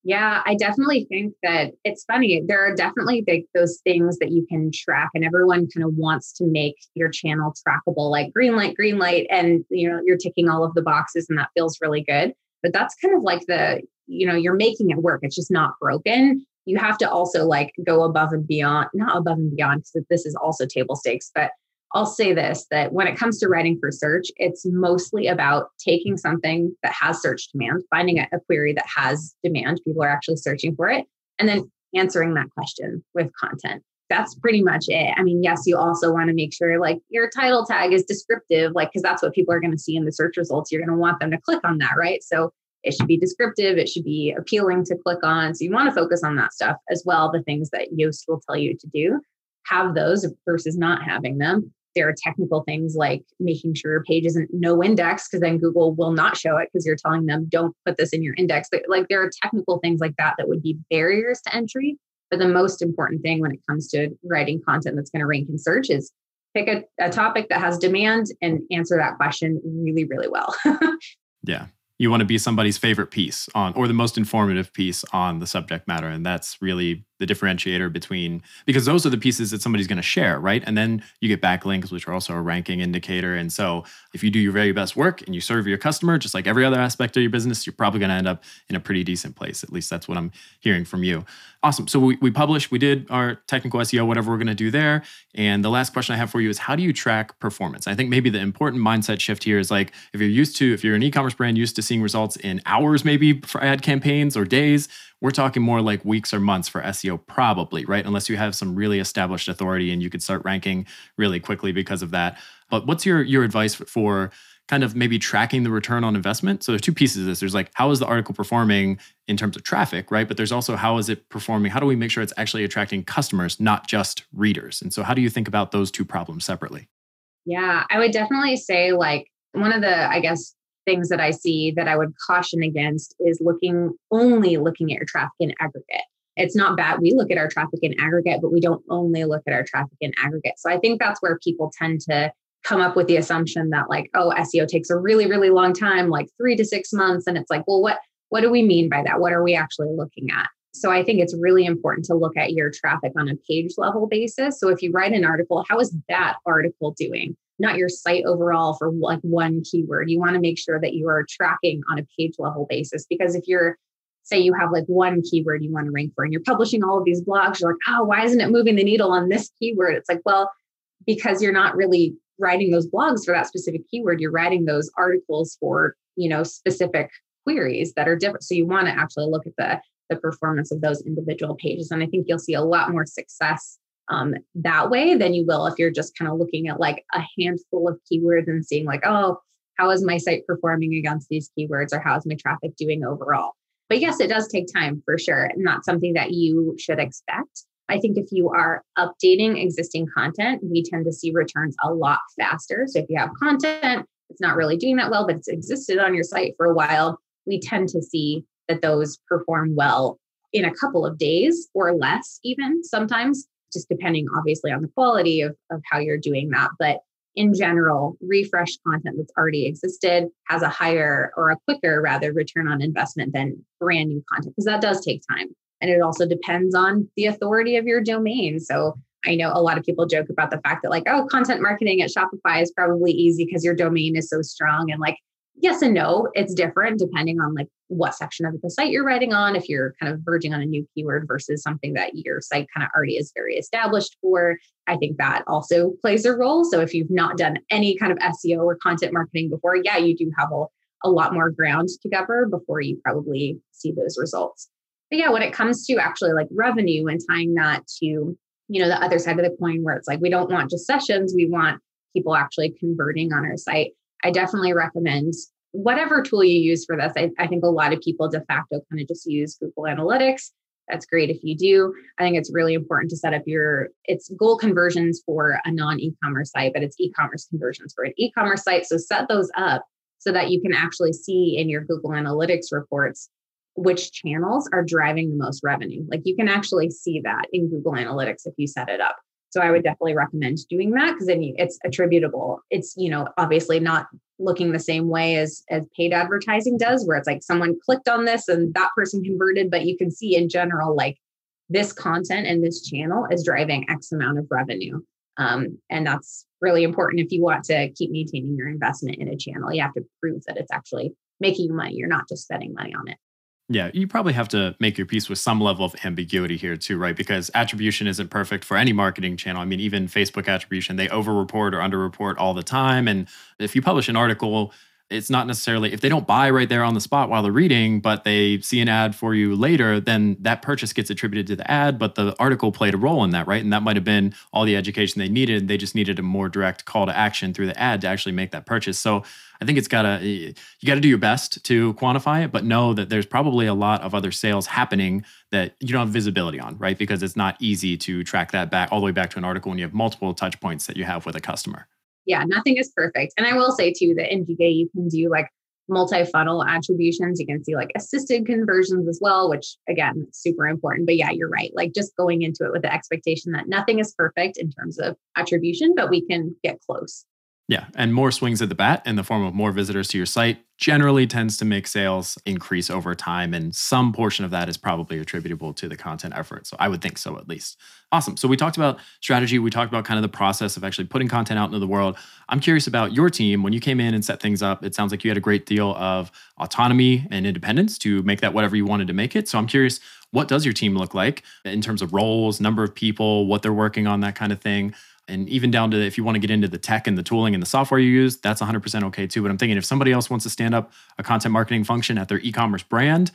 Yeah, I definitely think that it's funny. There are definitely big those things that you can track, and everyone kind of wants to make your channel trackable, like green light, green light, and you know you're ticking all of the boxes, and that feels really good. but that's kind of like the you know you're making it work it's just not broken you have to also like go above and beyond not above and beyond because this is also table stakes but I'll say this that when it comes to writing for search, it's mostly about taking something that has search demand, finding a, query that has demand, people are actually searching for it, and then answering that question with content. That's pretty much it. I mean, yes, you also want to make sure like your title tag is descriptive, like, because that's what people are going to see in the search results. You're going to want them to click on that, right? So it should be descriptive, it should be appealing to click on. So you want to focus on that stuff as well, the things that Yoast will tell you to do. Have those versus not having them there are technical things like making sure your page isn't no index because then Google will not show it because you're telling them don't put this in your index. But like there are technical things like that that would be barriers to entry. But the most important thing when it comes to writing content that's going to rank in search is pick a, a topic that has demand and answer that question really, really well. (laughs) yeah you want to be somebody's favorite piece on or the most informative piece on the subject matter and that's really the differentiator between because those are the pieces that somebody's going to share right? And then you get backlinks which are also a ranking indicator. And so if you do your very best work and you serve your customer just like every other aspect of your business you're probably going to end up in a pretty decent place. At least that's what i'm hearing from you. Awesome. So we, we published we did our technical seo whatever we're going to do there. And the last question i have for you is how do you track performance? I think maybe the important mindset shift here is like if you're used to if you're an e-commerce brand used to seeing results in hours maybe for ad campaigns or days we're talking more like weeks or months for SEO, probably, right? Unless you have some really established authority and you could start ranking really quickly because of that. But what's your your advice for kind of maybe tracking the return on investment? So there's two pieces of this. There's like how is the article performing in terms of traffic, right? But there's also how is it performing? How do we make sure it's actually attracting customers, not just readers? And so how do you think about those two problems separately? Yeah, I would definitely say like one of the I guess things that I see that I would caution against is looking only looking at your traffic in aggregate. It's not bad. We look at our traffic in aggregate, but we don't only look at our traffic in aggregate. So I think that's where people tend to come up with the assumption that like, oh, SEO takes a really, really long time, like three to six months. And it's like, well, what what do we mean by that? What are we actually looking at? So I think it's really important to look at your traffic on a page level basis. So if you write an article, how is that article doing? Not your site overall for like one keyword. You want to make sure that you are tracking on a page level basis because if you're say you have like one keyword you want to rank for and you're publishing all of these blogs, you're like, oh, why isn't it moving the needle on this keyword? It's like, well, because you're not really writing those blogs for that specific keyword. You're writing those articles for, you know, specific queries that are different. So you want to actually look at the the performance of those individual pages. And I think you'll see a lot more success um, that way than you will if you're just kind of looking at like a handful of keywords and seeing like, oh, how is my site performing against these keywords or how is my traffic doing overall? But yes, it does take time for sure, and not something that you should expect. I think if you are updating existing content, we tend to see returns a lot faster. So if you have content, it's not really doing that well, but it's existed on your site for a while, we tend to see that those perform well in a couple of days or less, even sometimes just depending obviously on the quality of, of how you're doing that. But in general, refresh content that's already existed has a higher or a quicker rather return on investment than brand new content because that does take time. And it also depends on the authority of your domain. So I know a lot of people joke about the fact that, like, oh, content marketing at Shopify is probably easy because your domain is so strong. And like, yes and no it's different depending on like what section of the site you're writing on if you're kind of verging on a new keyword versus something that your site kind of already is very established for. I think that also plays a role. So if you've not done any kind of seo or content marketing before yeah you do have a, a lot more ground to cover before you probably see those results. But yeah when it comes to actually like revenue and tying that to you know the other side of the coin where it's like we don't want just sessions we want people actually converting on our site I definitely recommend whatever tool you use for this. I, I think a lot of people de facto kind of just use Google Analytics. That's great if you do. I think it's really important to set up your it's goal conversions for a non-e-commerce site, but it's e-commerce conversions for an e-commerce site. So set those up so that you can actually see in your Google Analytics reports which channels are driving the most revenue. Like you can actually see that in Google Analytics if you set it up. So I would definitely recommend doing that because then it's attributable. It's, you know, obviously not looking the same way as as paid advertising does, where it's like someone clicked on this and that person converted, but you can see in general, like this content and this channel is driving X amount of revenue. Um, and that's really important if you want to keep maintaining your investment in a channel. You have to prove that it's actually making you money. You're not just spending money on it. Yeah, you probably have to make your peace with some level of ambiguity here too, right? Because attribution isn't perfect for any marketing channel. I mean, even Facebook attribution, they overreport or underreport all the time. And if you publish an article it's not necessarily if they don't buy right there on the spot while they're reading, but they see an ad for you later, then that purchase gets attributed to the ad, but the article played a role in that, right? And that might have been all the education they needed. They just needed a more direct call to action through the ad to actually make that purchase. So I think it's gotta you gotta do your best to quantify it, but know that there's probably a lot of other sales happening that you don't have visibility on, right? Because it's not easy to track that back all the way back to an article when you have multiple touch points that you have with a customer yeah, nothing is perfect. And I will say too that in GA you can do like multi-funnel attributions. You can see like assisted conversions as well, which again, super important. But yeah, you're right. Like just going into it with the expectation that nothing is perfect in terms of attribution, but we can get close. Yeah, and more swings at the bat in the form of more visitors to your site generally tends to make sales increase over time. And some portion of that is probably attributable to the content effort. So I would think so, at least. Awesome. So we talked about strategy. We talked about kind of the process of actually putting content out into the world. I'm curious about your team. When you came in and set things up, it sounds like you had a great deal of autonomy and independence to make that whatever you wanted to make it. So I'm curious, what does your team look like in terms of roles, number of people, what they're working on, that kind of thing? And even down to if you want to get into the tech and the tooling and the software you use, that's 100% okay too. But I'm thinking if somebody else wants to stand up a content marketing function at their e-commerce brand,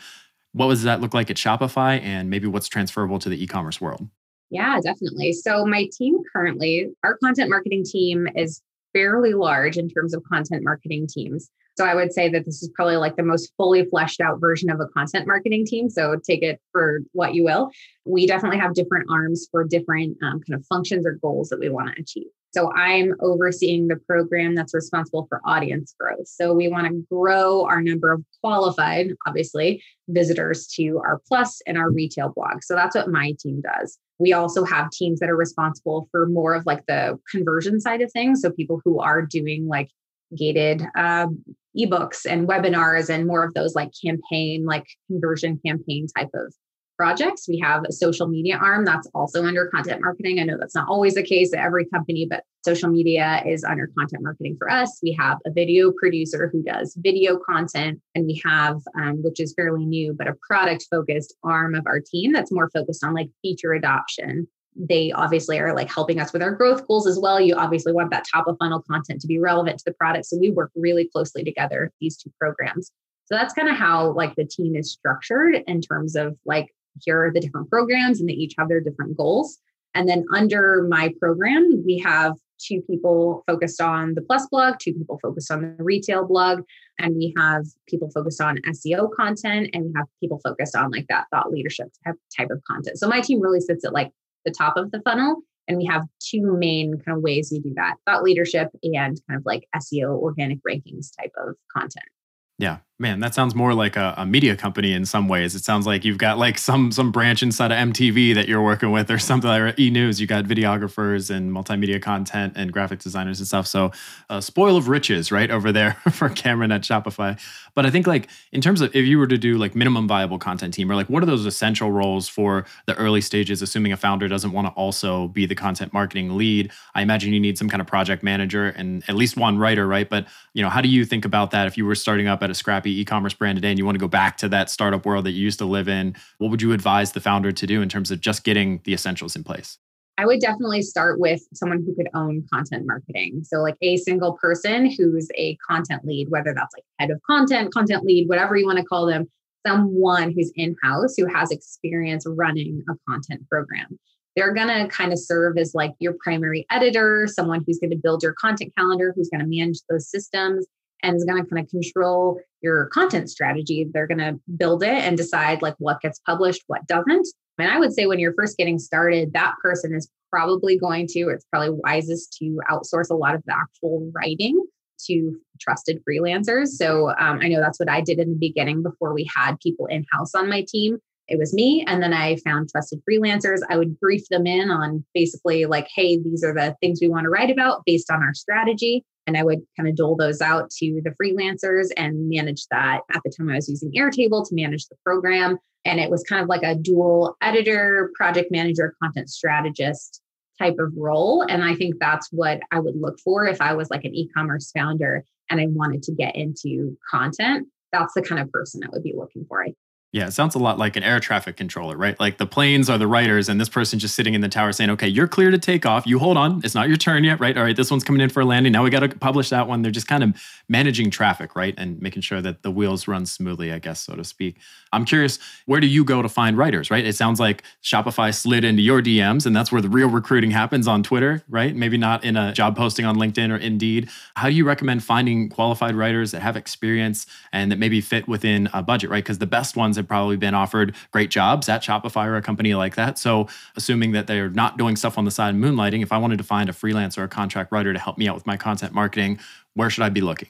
what does that look like at Shopify and maybe what's transferable to the e-commerce world? Yeah, definitely. So my team currently, our content marketing team is fairly large in terms of content marketing teams. So I would say that this is probably like the most fully fleshed out version of a content marketing team. So take it for what you will. We definitely have different arms for different um, kind of functions or goals that we want to achieve. So I'm overseeing the program that's responsible for audience growth. So we want to grow our number of qualified, obviously, visitors to our plus and our retail blog. So that's what my team does. We also have teams that are responsible for more of like the conversion side of things. So people who are doing like gated um, ebooks and webinars and more of those like campaign, like conversion campaign type of projects. We have a social media arm that's also under content marketing. I know that's not always the case at every company, but social media is under content marketing for us. We have a video producer who does video content, and we have, um, which is fairly new, but a product focused arm of our team that's more focused on like feature adoption they obviously are like helping us with our growth goals as well. You obviously want that top of funnel content to be relevant to the product. So we work really closely together, these two programs. So that's kind of how like the team is structured in terms of like here are the different programs and they each have their different goals. And then under my program, we have two people focused on the plus blog, two people focused on the retail blog, and we have people focused on SEO content, and we have people focused on like that thought leadership type of content. So my team really sits at like the top of the funnel. And we have two main kind of ways we do that thought leadership and kind of like SEO organic rankings type of content. Yeah, man, that sounds more like a, a, media company in some ways. It sounds like you've got like some some branch inside of MTV that you're working with, or something like E News. You got videographers and multimedia content and graphic designers and stuff. So, a spoil of riches, right over there (laughs) for Kameron at Shopify. But I think like in terms of if you were to do like minimum viable content team, or like what are those essential roles for the early stages? Assuming a founder doesn't want to also be the content marketing lead, I imagine you need some kind of project manager and at least one writer, right? But you know, how do you think about that if you were starting up at a scrappy e-commerce brand today and you want to go back to that startup world that you used to live in, what would you advise the founder to do in terms of just getting the essentials in place? I would definitely start with someone who could own content marketing. So, like a single person who's a content lead, whether that's like head of content, content lead, whatever you want to call them, someone who's in house who has experience running a content program. They're going to kind of serve as like your primary editor, someone who's going to build your content calendar, who's going to manage those systems and is going to kind of control your content strategy. They're going to build it and decide like what gets published, what doesn't. And I would say when you're first getting started, that person is probably going to, it's probably wisest to outsource a lot of the actual writing to trusted freelancers. So um, I know that's what I did in the beginning before we had people in house on my team. It was me. And then I found trusted freelancers. I would brief them in on basically like, hey, these are the things we want to write about based on our strategy. And I would kind of dole those out to the freelancers and manage that. At the time, I was using Airtable to manage the program. And it was kind of like a dual editor, project manager, content strategist type of role. And I think that's what I would look for if I was like an e commerce founder and I wanted to get into content. that's the kind of person I would be looking for. I yeah, it sounds a lot like an air traffic controller, right? Like the planes are the writers, and this person just sitting in the tower saying, okay, you're clear to take off. You hold on. It's not your turn yet, right? All right, this one's coming in for a landing. Now we got to publish that one. They're just kind of managing traffic, right? And making sure that the wheels run smoothly, I guess, so to speak. I'm curious, where do you go to find writers, right? It sounds like Shopify slid into your DMs, and that's where the real recruiting happens on Twitter, right? Maybe not in a job posting on LinkedIn or Indeed. How do you recommend finding qualified writers that have experience and that maybe fit within a budget, right? Because the best ones have probably been offered great jobs at Shopify or a company like that. So, assuming that they're not doing stuff on the side moonlighting, if I wanted to find a freelancer or a contract writer to help me out with my content marketing, where should I be looking?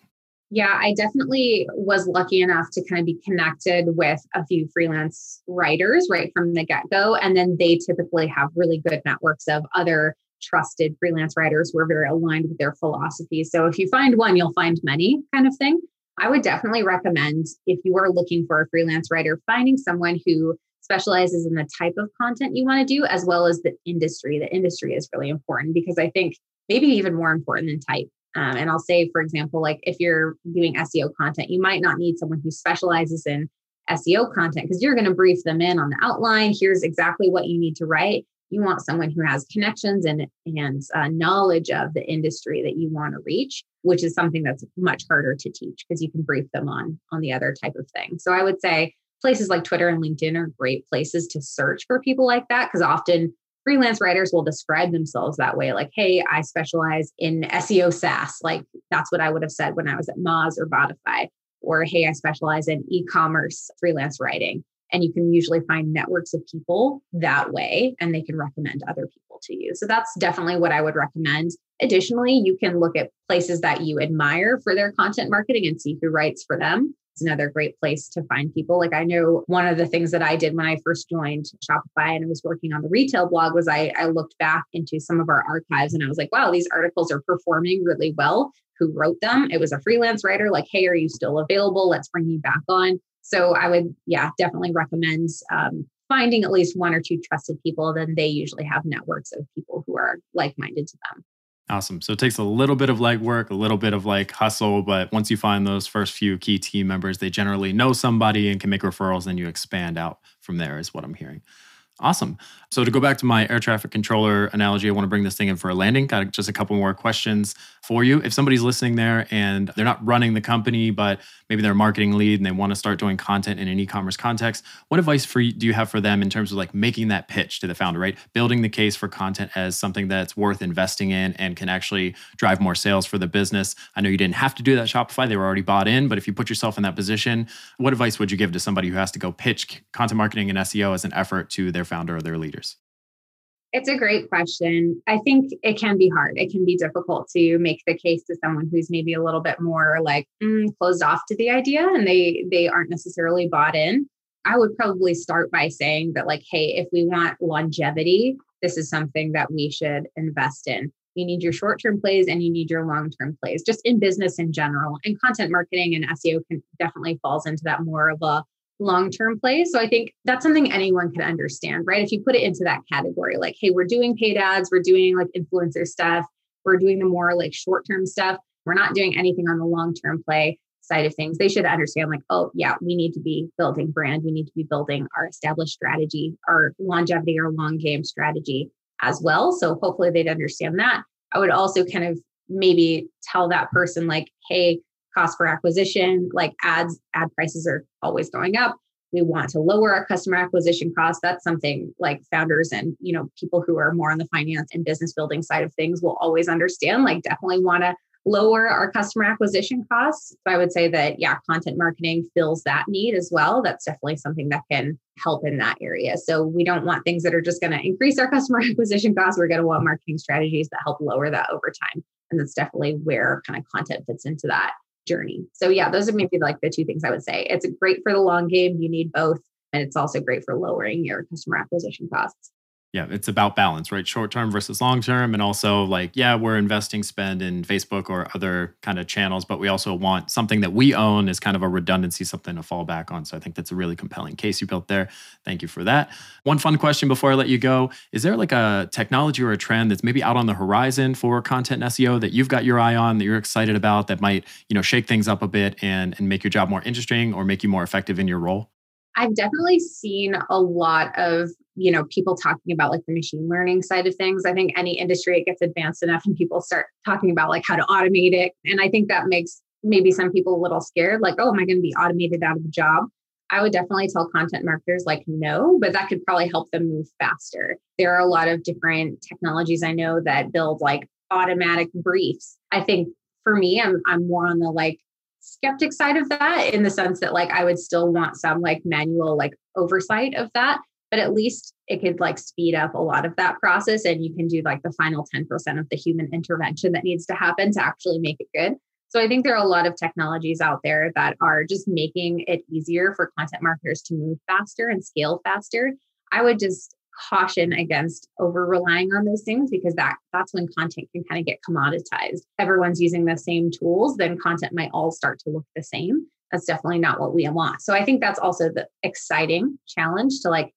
Yeah, I definitely was lucky enough to kind of be connected with a few freelance writers right from the get go. And then they typically have really good networks of other trusted freelance writers who are very aligned with their philosophy. So if you find one, you'll find many kind of thing. I would definitely recommend if you are looking for a freelance writer, finding someone who specializes in the type of content you want to do, as well as the industry. The industry is really important because I think maybe even more important than type. Um, and I'll say, for example, like if you're doing SEO content, you might not need someone who specializes in SEO content because you're going to brief them in on the outline. Here's exactly what you need to write. You want someone who has connections and and uh, knowledge of the industry that you want to reach, which is something that's much harder to teach because you can brief them on on the other type of thing. So I would say places like Twitter and LinkedIn are great places to search for people like that because often freelance writers will describe themselves that way like hey i specialize in seo saas like that's what i would have said when i was at moz or botify or hey i specialize in e-commerce freelance writing and you can usually find networks of people that way and they can recommend other people to you. So that's definitely what I would recommend. Additionally, you can look at places that you admire for their content marketing and see who writes for them. It's another great place to find people. Like I know one of the things that I did when I first joined Shopify and I was working on the retail blog was I, I looked back into some of our archives and I was like, wow, these articles are performing really well. Who wrote them? It was a freelance writer, like, hey, are you still available? Let's bring you back on. So I would, yeah, definitely recommend um, finding at least one or two trusted people. Then they usually have networks of people who are like minded to them. Awesome. So it takes a little bit of legwork, a little bit of like hustle, but once you find those first few key team members, they generally know somebody and can make referrals, and you expand out from there, is what I'm hearing. Awesome. So to go back to my air traffic controller analogy, I want to bring this thing in for a landing. Got just a couple more questions for you. If somebody's listening there and they're not running the company, but maybe they're a marketing lead and they want to start doing content in an e-commerce context, what advice for you, do you have for them in terms of like making that pitch to the founder, right? Building the case for content as something that's worth investing in and can actually drive more sales for the business. I know you didn't have to do that Shopify; they were already bought in. But if you put yourself in that position, what advice would you give to somebody who has to go pitch content marketing and SEO as an effort to their their founder or their leaders? It's a great question. I think it can be hard. It can be difficult to make the case to someone who's maybe a little bit more like mm, closed off to the idea and they they aren't necessarily bought in. I would probably start by saying that like hey, if we want longevity, this is something that we should invest in. You need your short-term plays and you need your long-term plays just in business in general. And content marketing and SEO can definitely falls into that more of a long term play. So I think that's something anyone can understand, right? If you put it into that category, like, hey, we're doing paid ads, we're doing like influencer stuff, we're doing the more like short term stuff, we're not doing anything on the long term play side of things. They should understand, like, oh, yeah, we need to be building brand, we need to be building our established strategy, our longevity, our long game strategy as well. So hopefully they'd understand that. I would also kind of maybe tell that person, like, hey, cost per acquisition, like ads, ad prices are always going up. We want to lower our customer acquisition costs. That's something like founders and you know people who are more on the finance and business building side of things will always understand. Like definitely want to lower our customer acquisition costs. So I would say that yeah, content marketing fills that need as well. That's definitely something that can help in that area. So we don't want things that are just going to increase our (laughs) customer acquisition costs. We're going to want marketing strategies that help lower that over time. And that's definitely where kind of content fits into that journey. So yeah, those are maybe like the two things I would say. It's great for the long game. You need both. And it's also great for lowering your customer acquisition costs. Yeah, it's about balance, right? Short term versus long term. And also, like, yeah, we're investing spend in Facebook or other kind of channels, but we also want something that we own as kind of a redundancy, something to fall back on. So I think that's a really compelling case you built there. Thank you for that. One fun question before I let you go Is there like a technology or a trend that's maybe out on the horizon for content SEO that you've got your eye on that you're excited about that might, you know, shake things up a bit and, and make your job more interesting or make you more effective in your role? I've definitely seen a lot of, you know, people talking about like the machine learning side of things. I think any industry it gets advanced enough and people start talking about like how to automate it. And I think that makes maybe some people a little scared, like, oh, am I going to be automated out of the job? I would definitely tell content marketers like no, but that could probably help them move faster. There are a lot of different technologies I know that build like automatic briefs. I think for me, I'm I'm more on the like skeptic side of that in the sense that like I would still want some like manual like oversight of that, but at least it could like speed up a lot of that process and you can do like the final 10% of the human intervention that needs to happen to actually make it good. So I think there are a lot of technologies out there that are just making it easier for content marketers to move faster and scale faster. I would just caution against over relying on those things because that that's when content can kind of get commoditized. Everyone's using the same tools, then content might all start to look the same. That's definitely not what we want. So I think that's also the exciting challenge to like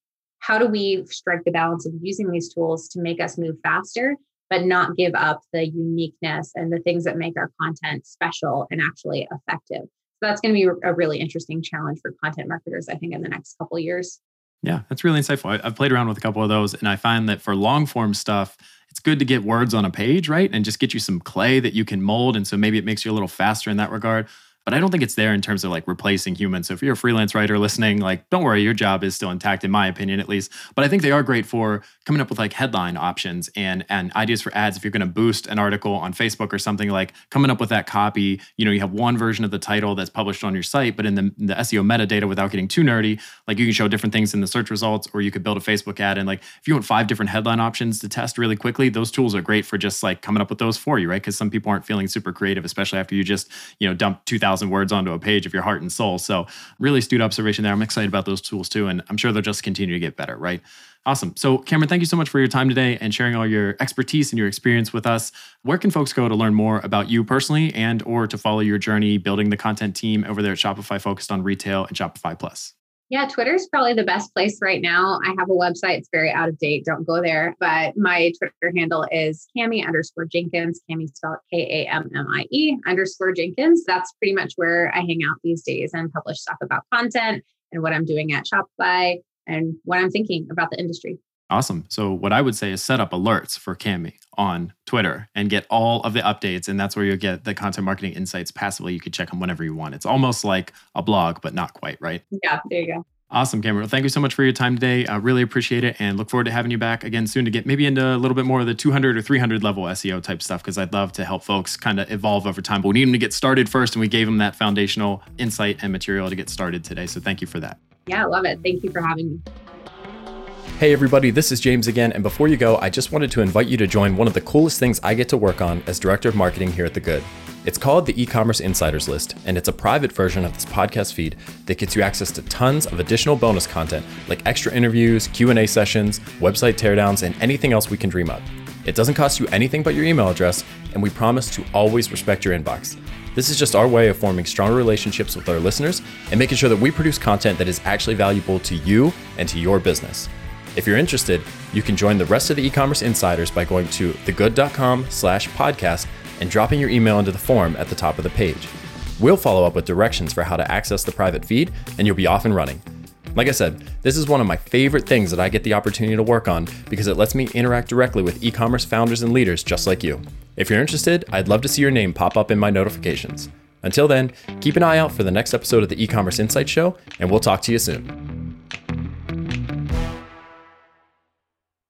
how do we strike the balance of using these tools to make us move faster but not give up the uniqueness and the things that make our content special and actually effective. So that's going to be a really interesting challenge for content marketers I think in the next couple years. Yeah, that's really insightful. I've played around with a couple of those, and I find that for long form stuff, it's good to get words on a page, right? And just get you some clay that you can mold. And so maybe it makes you a little faster in that regard but I don't think it's there in terms of like replacing humans. So if you're a freelance writer listening, like don't worry, your job is still intact in my opinion at least. But I think they are great for coming up with like headline options and and ideas for ads if you're going to boost an article on Facebook or something like coming up with that copy, you know, you have one version of the title that's published on your site, but in the, the SEO metadata without getting too nerdy, like you can show different things in the search results or you could build a Facebook ad and like if you want five different headline options to test really quickly, those tools are great for just like coming up with those for you, right? Cuz some people aren't feeling super creative especially after you just, you know, dump 2000 thousand words onto a page of your heart and soul. So really astute observation there. I'm excited about those tools too, and I'm sure they'll just continue to get better, right? Awesome. So, Kameron, thank you so much for your time today and sharing all your expertise and your experience with us. Where can folks go to learn more about you personally and or to follow your journey building the content team over there at Shopify focused on retail and Shopify Plus? Yeah, Twitter is probably the best place right now. I have a website. It's very out of date. Don't go there. But my Twitter handle is Kammie underscore Jenkins. Kammie spelled K A M M I E underscore Jenkins. That's pretty much where I hang out these days and publish stuff about content and what I'm doing at Shopify and what I'm thinking about the industry. Awesome. So what I would say is set up alerts for Kammie on Twitter and get all of the updates. And that's where you'll get the content marketing insights passively. You can check them whenever you want. It's almost like a blog, but not quite, right? Yeah, there you go. Awesome, Kameron. Well, thank you so much for your time today. I really appreciate it and look forward to having you back again soon to get maybe into a little bit more of the 200 or 300 level SEO type stuff because I'd love to help folks kind of evolve over time. But we need them to get started first, and we gave them that foundational insight and material to get started today. So thank you for that. Yeah, I love it. Thank you for having me. Hey everybody, this is James again, and before you go, I just wanted to invite you to join one of the coolest things I get to work on as Director of Marketing here at The Good. It's called the e-commerce insiders list, and it's a private version of this podcast feed that gets you access to tons of additional bonus content like extra interviews, Q&A sessions, website teardowns, and anything else we can dream up. It doesn't cost you anything but your email address, and we promise to always respect your inbox. This is just our way of forming stronger relationships with our listeners and making sure that we produce content that is actually valuable to you and to your business. If you're interested, you can join the rest of the e-commerce insiders by going to thegood.com slash podcast and dropping your email into the form at the top of the page. We'll follow up with directions for how to access the private feed, and you'll be off and running. Like I said, this is one of my favorite things that I get the opportunity to work on because it lets me interact directly with e commerce founders and leaders just like you. If you're interested, I'd love to see your name pop up in my notifications. Until then, keep an eye out for the next episode of the e commerce insight show, and we'll talk to you soon.